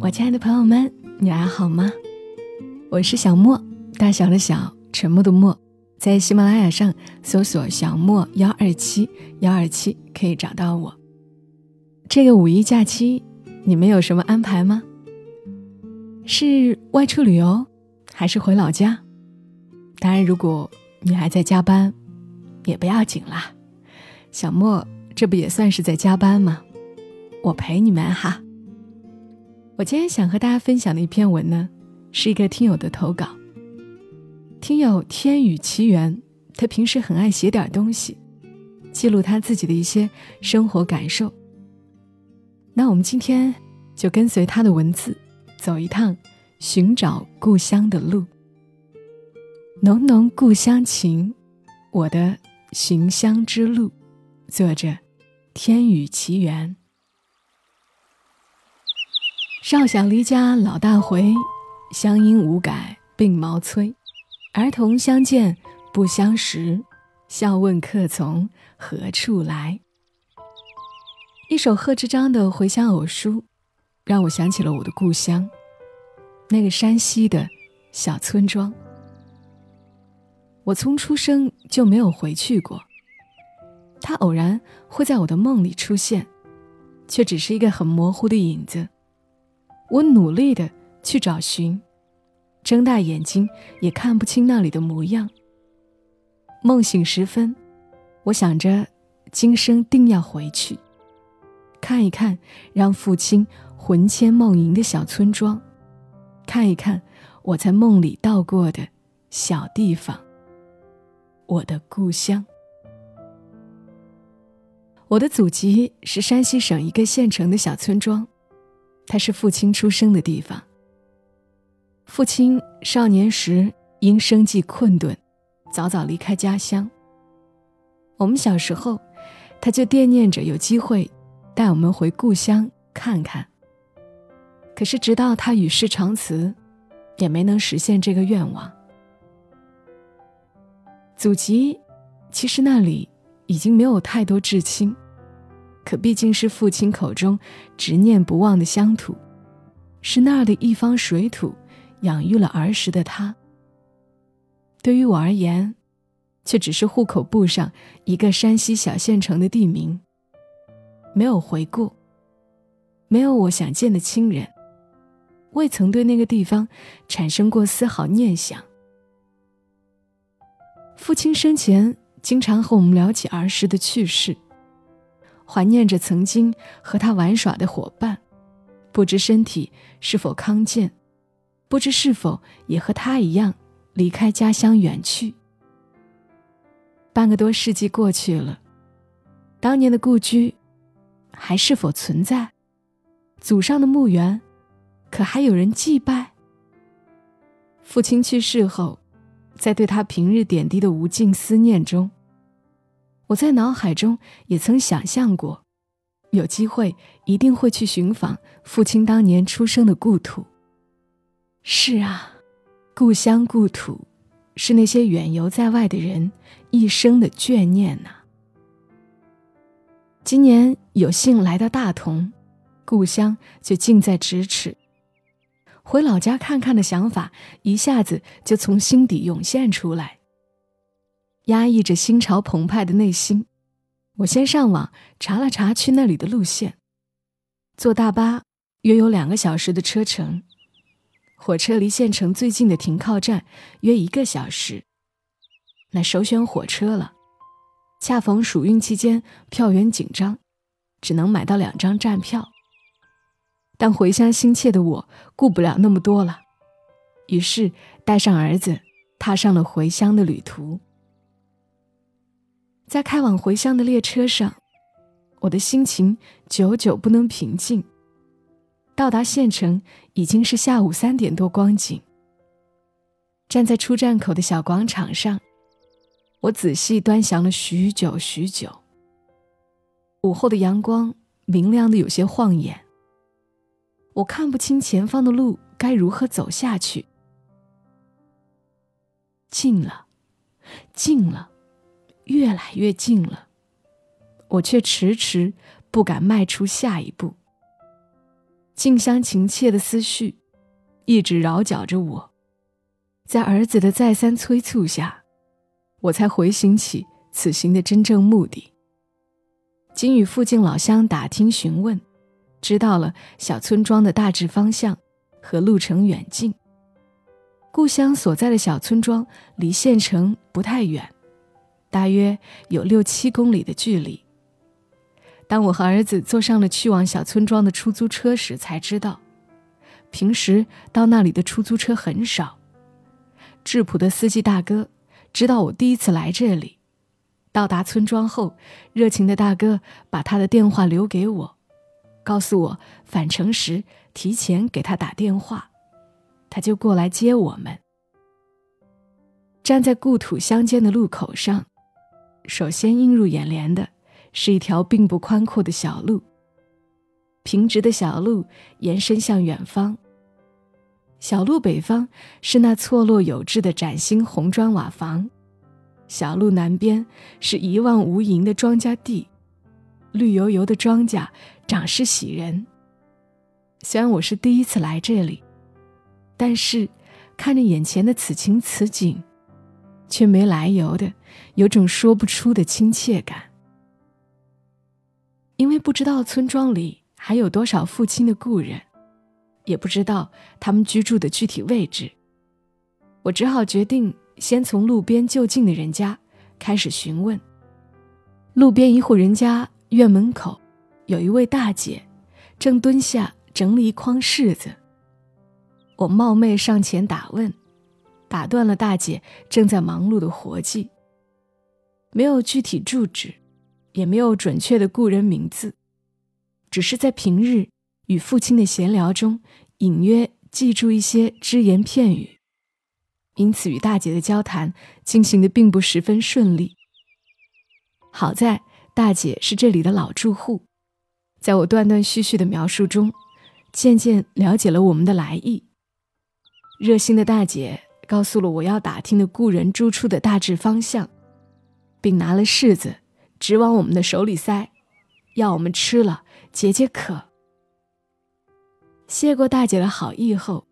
我亲爱的朋友们，你还好吗？我是小莫，大小的小，沉默的默，在喜马拉雅上搜索“小莫幺二七幺二七”可以找到我。这个五一假期，你们有什么安排吗？是外出旅游，还是回老家？当然，如果你还在加班，也不要紧啦。小莫这不也算是在加班吗？我陪你们哈。我今天想和大家分享的一篇文呢，是一个听友的投稿。听友天宇奇缘，他平时很爱写点东西，记录他自己的一些生活感受。那我们今天就跟随他的文字，走一趟寻找故乡的路。浓浓故乡情，我的寻乡之路。作者：天宇奇缘。少小离家老大回，乡音无改鬓毛衰。儿童相见不相识，笑问客从何处来。一首贺知章的《回乡偶书》，让我想起了我的故乡，那个山西的小村庄。我从出生就没有回去过，它偶然会在我的梦里出现，却只是一个很模糊的影子。我努力的去找寻，睁大眼睛也看不清那里的模样。梦醒时分，我想着今生定要回去，看一看让父亲魂牵梦萦的小村庄，看一看我在梦里到过的小地方，我的故乡。我的祖籍是山西省一个县城的小村庄。他是父亲出生的地方。父亲少年时因生计困顿，早早离开家乡。我们小时候，他就惦念着有机会带我们回故乡看看。可是直到他与世长辞，也没能实现这个愿望。祖籍，其实那里已经没有太多至亲。可毕竟是父亲口中执念不忘的乡土，是那儿的一方水土养育了儿时的他。对于我而言，却只是户口簿上一个山西小县城的地名。没有回顾，没有我想见的亲人，未曾对那个地方产生过丝毫念想。父亲生前经常和我们聊起儿时的趣事。怀念着曾经和他玩耍的伙伴，不知身体是否康健，不知是否也和他一样离开家乡远去。半个多世纪过去了，当年的故居还是否存在？祖上的墓园可还有人祭拜？父亲去世后，在对他平日点滴的无尽思念中。我在脑海中也曾想象过，有机会一定会去寻访父亲当年出生的故土。是啊，故乡故土，是那些远游在外的人一生的眷念呐。今年有幸来到大同，故乡就近在咫尺，回老家看看的想法一下子就从心底涌现出来。压抑着心潮澎湃的内心，我先上网查了查去那里的路线。坐大巴约有两个小时的车程，火车离县城最近的停靠站约一个小时。那首选火车了，恰逢暑运期间，票源紧张，只能买到两张站票。但回乡心切的我顾不了那么多了，于是带上儿子，踏上了回乡的旅途。在开往回乡的列车上，我的心情久久不能平静。到达县城已经是下午三点多光景。站在出站口的小广场上，我仔细端详了许久许久。午后的阳光明亮的有些晃眼，我看不清前方的路该如何走下去。近了，近了。越来越近了，我却迟迟不敢迈出下一步。近乡情怯的思绪一直扰搅着我。在儿子的再三催促下，我才回想起此行的真正目的。经与附近老乡打听询问，知道了小村庄的大致方向和路程远近。故乡所在的小村庄离县城不太远，大约有六七公里的距离。当我和儿子坐上了去往小村庄的出租车时，才知道，平时到那里的出租车很少。质朴的司机大哥知道我第一次来这里，到达村庄后，热情的大哥把他的电话留给我，告诉我返程时提前给他打电话，他就过来接我们。站在故土相间的路口上，首先映入眼帘的。是一条并不宽阔的小路。平直的小路延伸向远方。小路北方是那错落有致的崭新红砖瓦房，小路南边是一望无垠的庄稼地，绿油油的庄稼，长势喜人。虽然我是第一次来这里，但是看着眼前的此情此景，却没来由的有种说不出的亲切感。因为不知道村庄里还有多少父亲的故人，也不知道他们居住的具体位置，我只好决定先从路边就近的人家开始询问。路边一户人家院门口，有一位大姐，正蹲下整理一筐柿子。我冒昧上前打问，打断了大姐正在忙碌的活计。没有具体住址。也没有准确的故人名字，只是在平日与父亲的闲聊中，隐约记住一些只言片语，因此与大姐的交谈进行的并不十分顺利。好在大姐是这里的老住户，在我断断续续的描述中，渐渐了解了我们的来意。热心的大姐告诉了我要打听的故人住处的大致方向，并拿了柿子。直往我们的手里塞，要我们吃了解解渴。谢过大姐的好意后，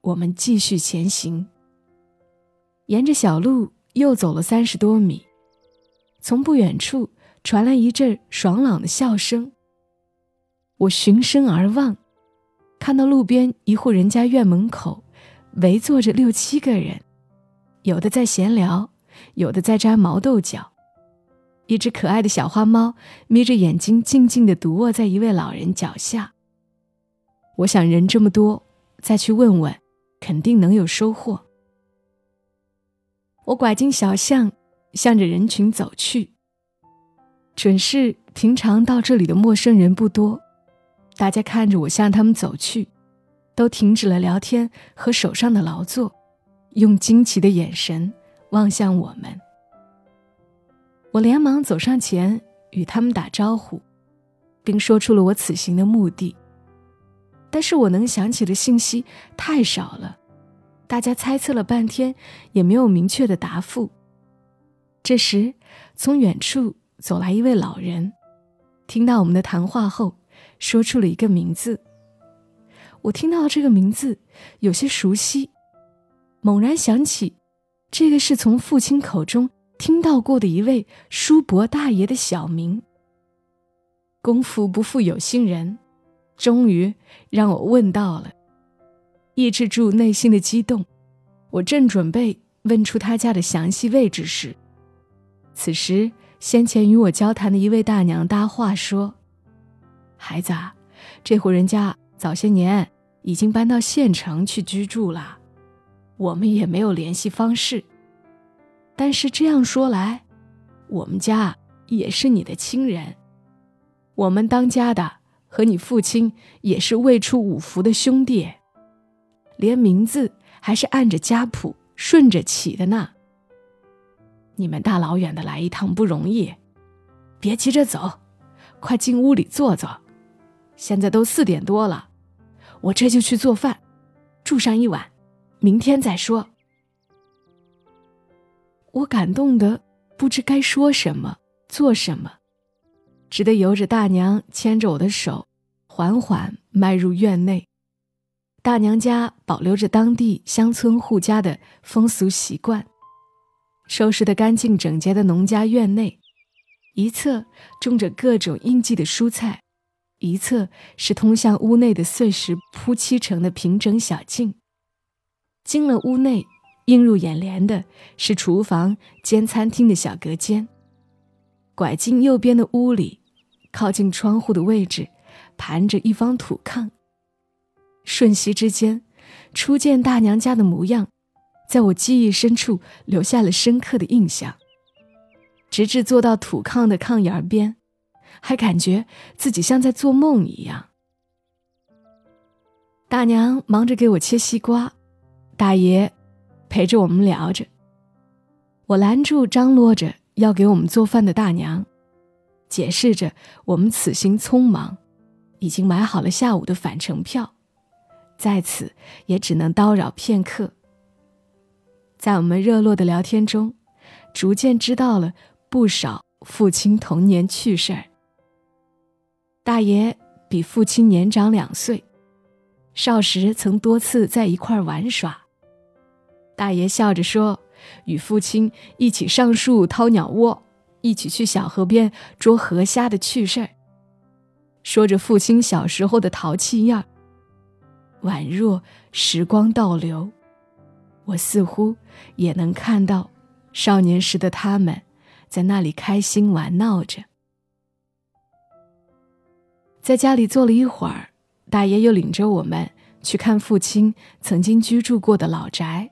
我们继续前行。沿着小路又走了三十多米，从不远处传来一阵爽朗的笑声。我循声而望，看到路边一户人家院门口围坐着六七个人，有的在闲聊，有的在摘毛豆角。一只可爱的小花猫眯着眼睛，静静地独卧在一位老人脚下。我想，人这么多，再去问问，肯定能有收获。我拐进小巷，向着人群走去。准是平常到这里的陌生人不多，大家看着我向他们走去，都停止了聊天和手上的劳作，用惊奇的眼神望向我们。我连忙走上前与他们打招呼，并说出了我此行的目的。但是我能想起的信息太少了，大家猜测了半天也没有明确的答复。这时，从远处走来一位老人，听到我们的谈话后，说出了一个名字。我听到这个名字有些熟悉，猛然想起，这个是从父亲口中。听到过的一位叔伯大爷的小名。功夫不负有心人，终于让我问到了。抑制住内心的激动，我正准备问出他家的详细位置时，此时先前与我交谈的一位大娘搭话说：“孩子，啊，这户人家早些年已经搬到县城去居住了，我们也没有联系方式。”但是这样说来，我们家也是你的亲人，我们当家的和你父亲也是未出五服的兄弟，连名字还是按着家谱顺着起的呢。你们大老远的来一趟不容易，别急着走，快进屋里坐坐。现在都四点多了，我这就去做饭，住上一晚，明天再说。我感动的不知该说什么，做什么，只得由着大娘牵着我的手，缓缓迈入院内。大娘家保留着当地乡村户家的风俗习惯，收拾得干净整洁的农家院内，一侧种着各种应季的蔬菜，一侧是通向屋内的碎石铺砌成的平整小径。进了屋内，映入眼帘的是厨房兼餐厅的小隔间。拐进右边的屋里，靠近窗户的位置，盘着一方土炕。瞬息之间，初见大娘家的模样，在我记忆深处留下了深刻的印象。直至坐到土炕的炕沿边，还感觉自己像在做梦一样。大娘忙着给我切西瓜，大爷陪着我们聊着。我拦住张罗着要给我们做饭的大娘，解释着我们此行匆忙，已经买好了下午的返程票。在此也只能叨扰片刻。在我们热络的聊天中，逐渐知道了不少父亲童年趣事儿。大爷比父亲年长两岁，少时曾多次在一块玩耍。大爷笑着说：“与父亲一起上树掏鸟窝，一起去小河边捉河虾的趣事儿。”说着父亲小时候的淘气样儿。宛若时光倒流，我似乎也能看到少年时的他们在那里开心玩闹着。在家里坐了一会儿，大爷又领着我们去看父亲曾经居住过的老宅。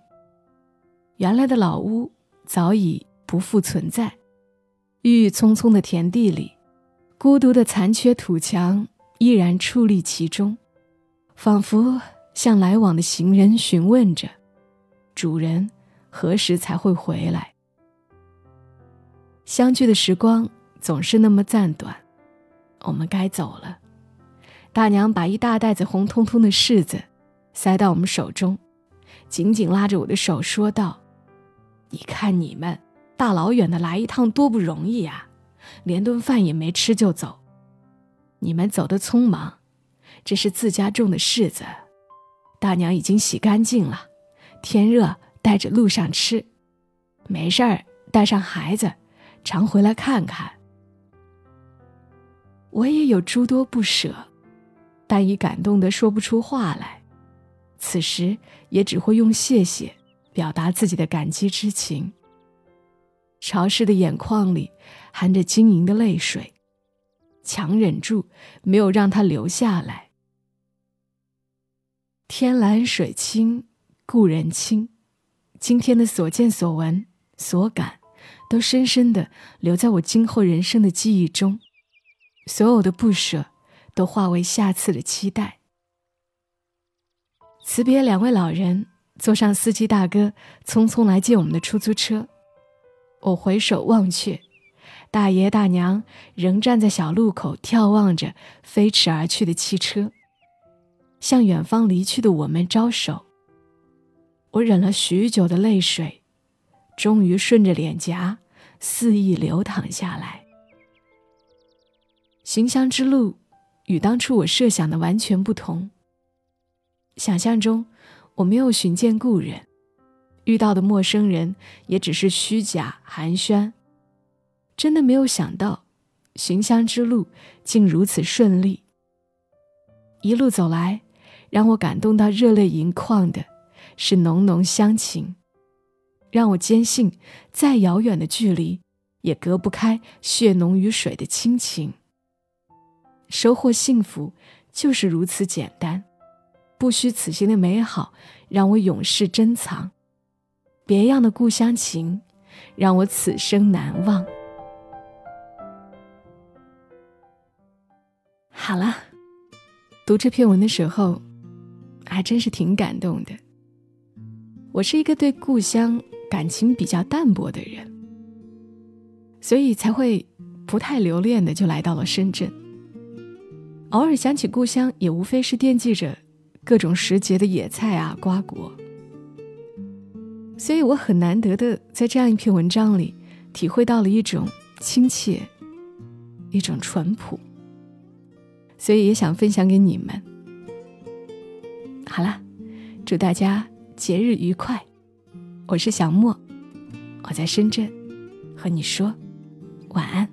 原来的老屋早已不复存在，郁郁葱葱的田地里，孤独的残缺土墙依然矗立其中。仿佛向来往的行人询问着：“主人何时才会回来？”相聚的时光总是那么暂短，我们该走了。大娘把一大袋子红彤彤的柿子塞到我们手中，紧紧拉着我的手说道：“你看你们大老远的来一趟多不容易呀，连顿饭也没吃就走，你们走得匆忙。”这是自家种的柿子，大娘已经洗干净了。天热，带着路上吃。没事儿，带上孩子，常回来看看。我也有诸多不舍，但已感动得说不出话来。此时也只会用谢谢表达自己的感激之情。潮湿的眼眶里含着晶莹的泪水，强忍住没有让它流下来。天蓝水清，故人亲。今天的所见所闻所感，都深深的留在我今后人生的记忆中。所有的不舍，都化为下次的期待。辞别两位老人，坐上司机大哥匆匆来接我们的出租车。我回首望去，大爷大娘仍站在小路口眺望着飞驰而去的汽车。向远方离去的我们招手。我忍了许久的泪水，终于顺着脸颊肆意流淌下来。行乡之路与当初我设想的完全不同。想象中我没有寻见故人，遇到的陌生人也只是虚假寒暄。真的没有想到，寻乡之路竟如此顺利。一路走来。让我感动到热泪盈眶的，是浓浓乡情；让我坚信，再遥远的距离，也隔不开血浓于水的亲情。收获幸福，就是如此简单，不虚此行的美好，让我永世珍藏；别样的故乡情，让我此生难忘。好了，读这篇文的时候。还真是挺感动的。我是一个对故乡感情比较淡薄的人，所以才会不太留恋的就来到了深圳。偶尔想起故乡，也无非是惦记着各种时节的野菜啊、瓜果。所以我很难得的在这样一篇文章里，体会到了一种亲切，一种淳朴。所以也想分享给你们。好了，祝大家节日愉快！我是小莫，我在深圳，和你说晚安。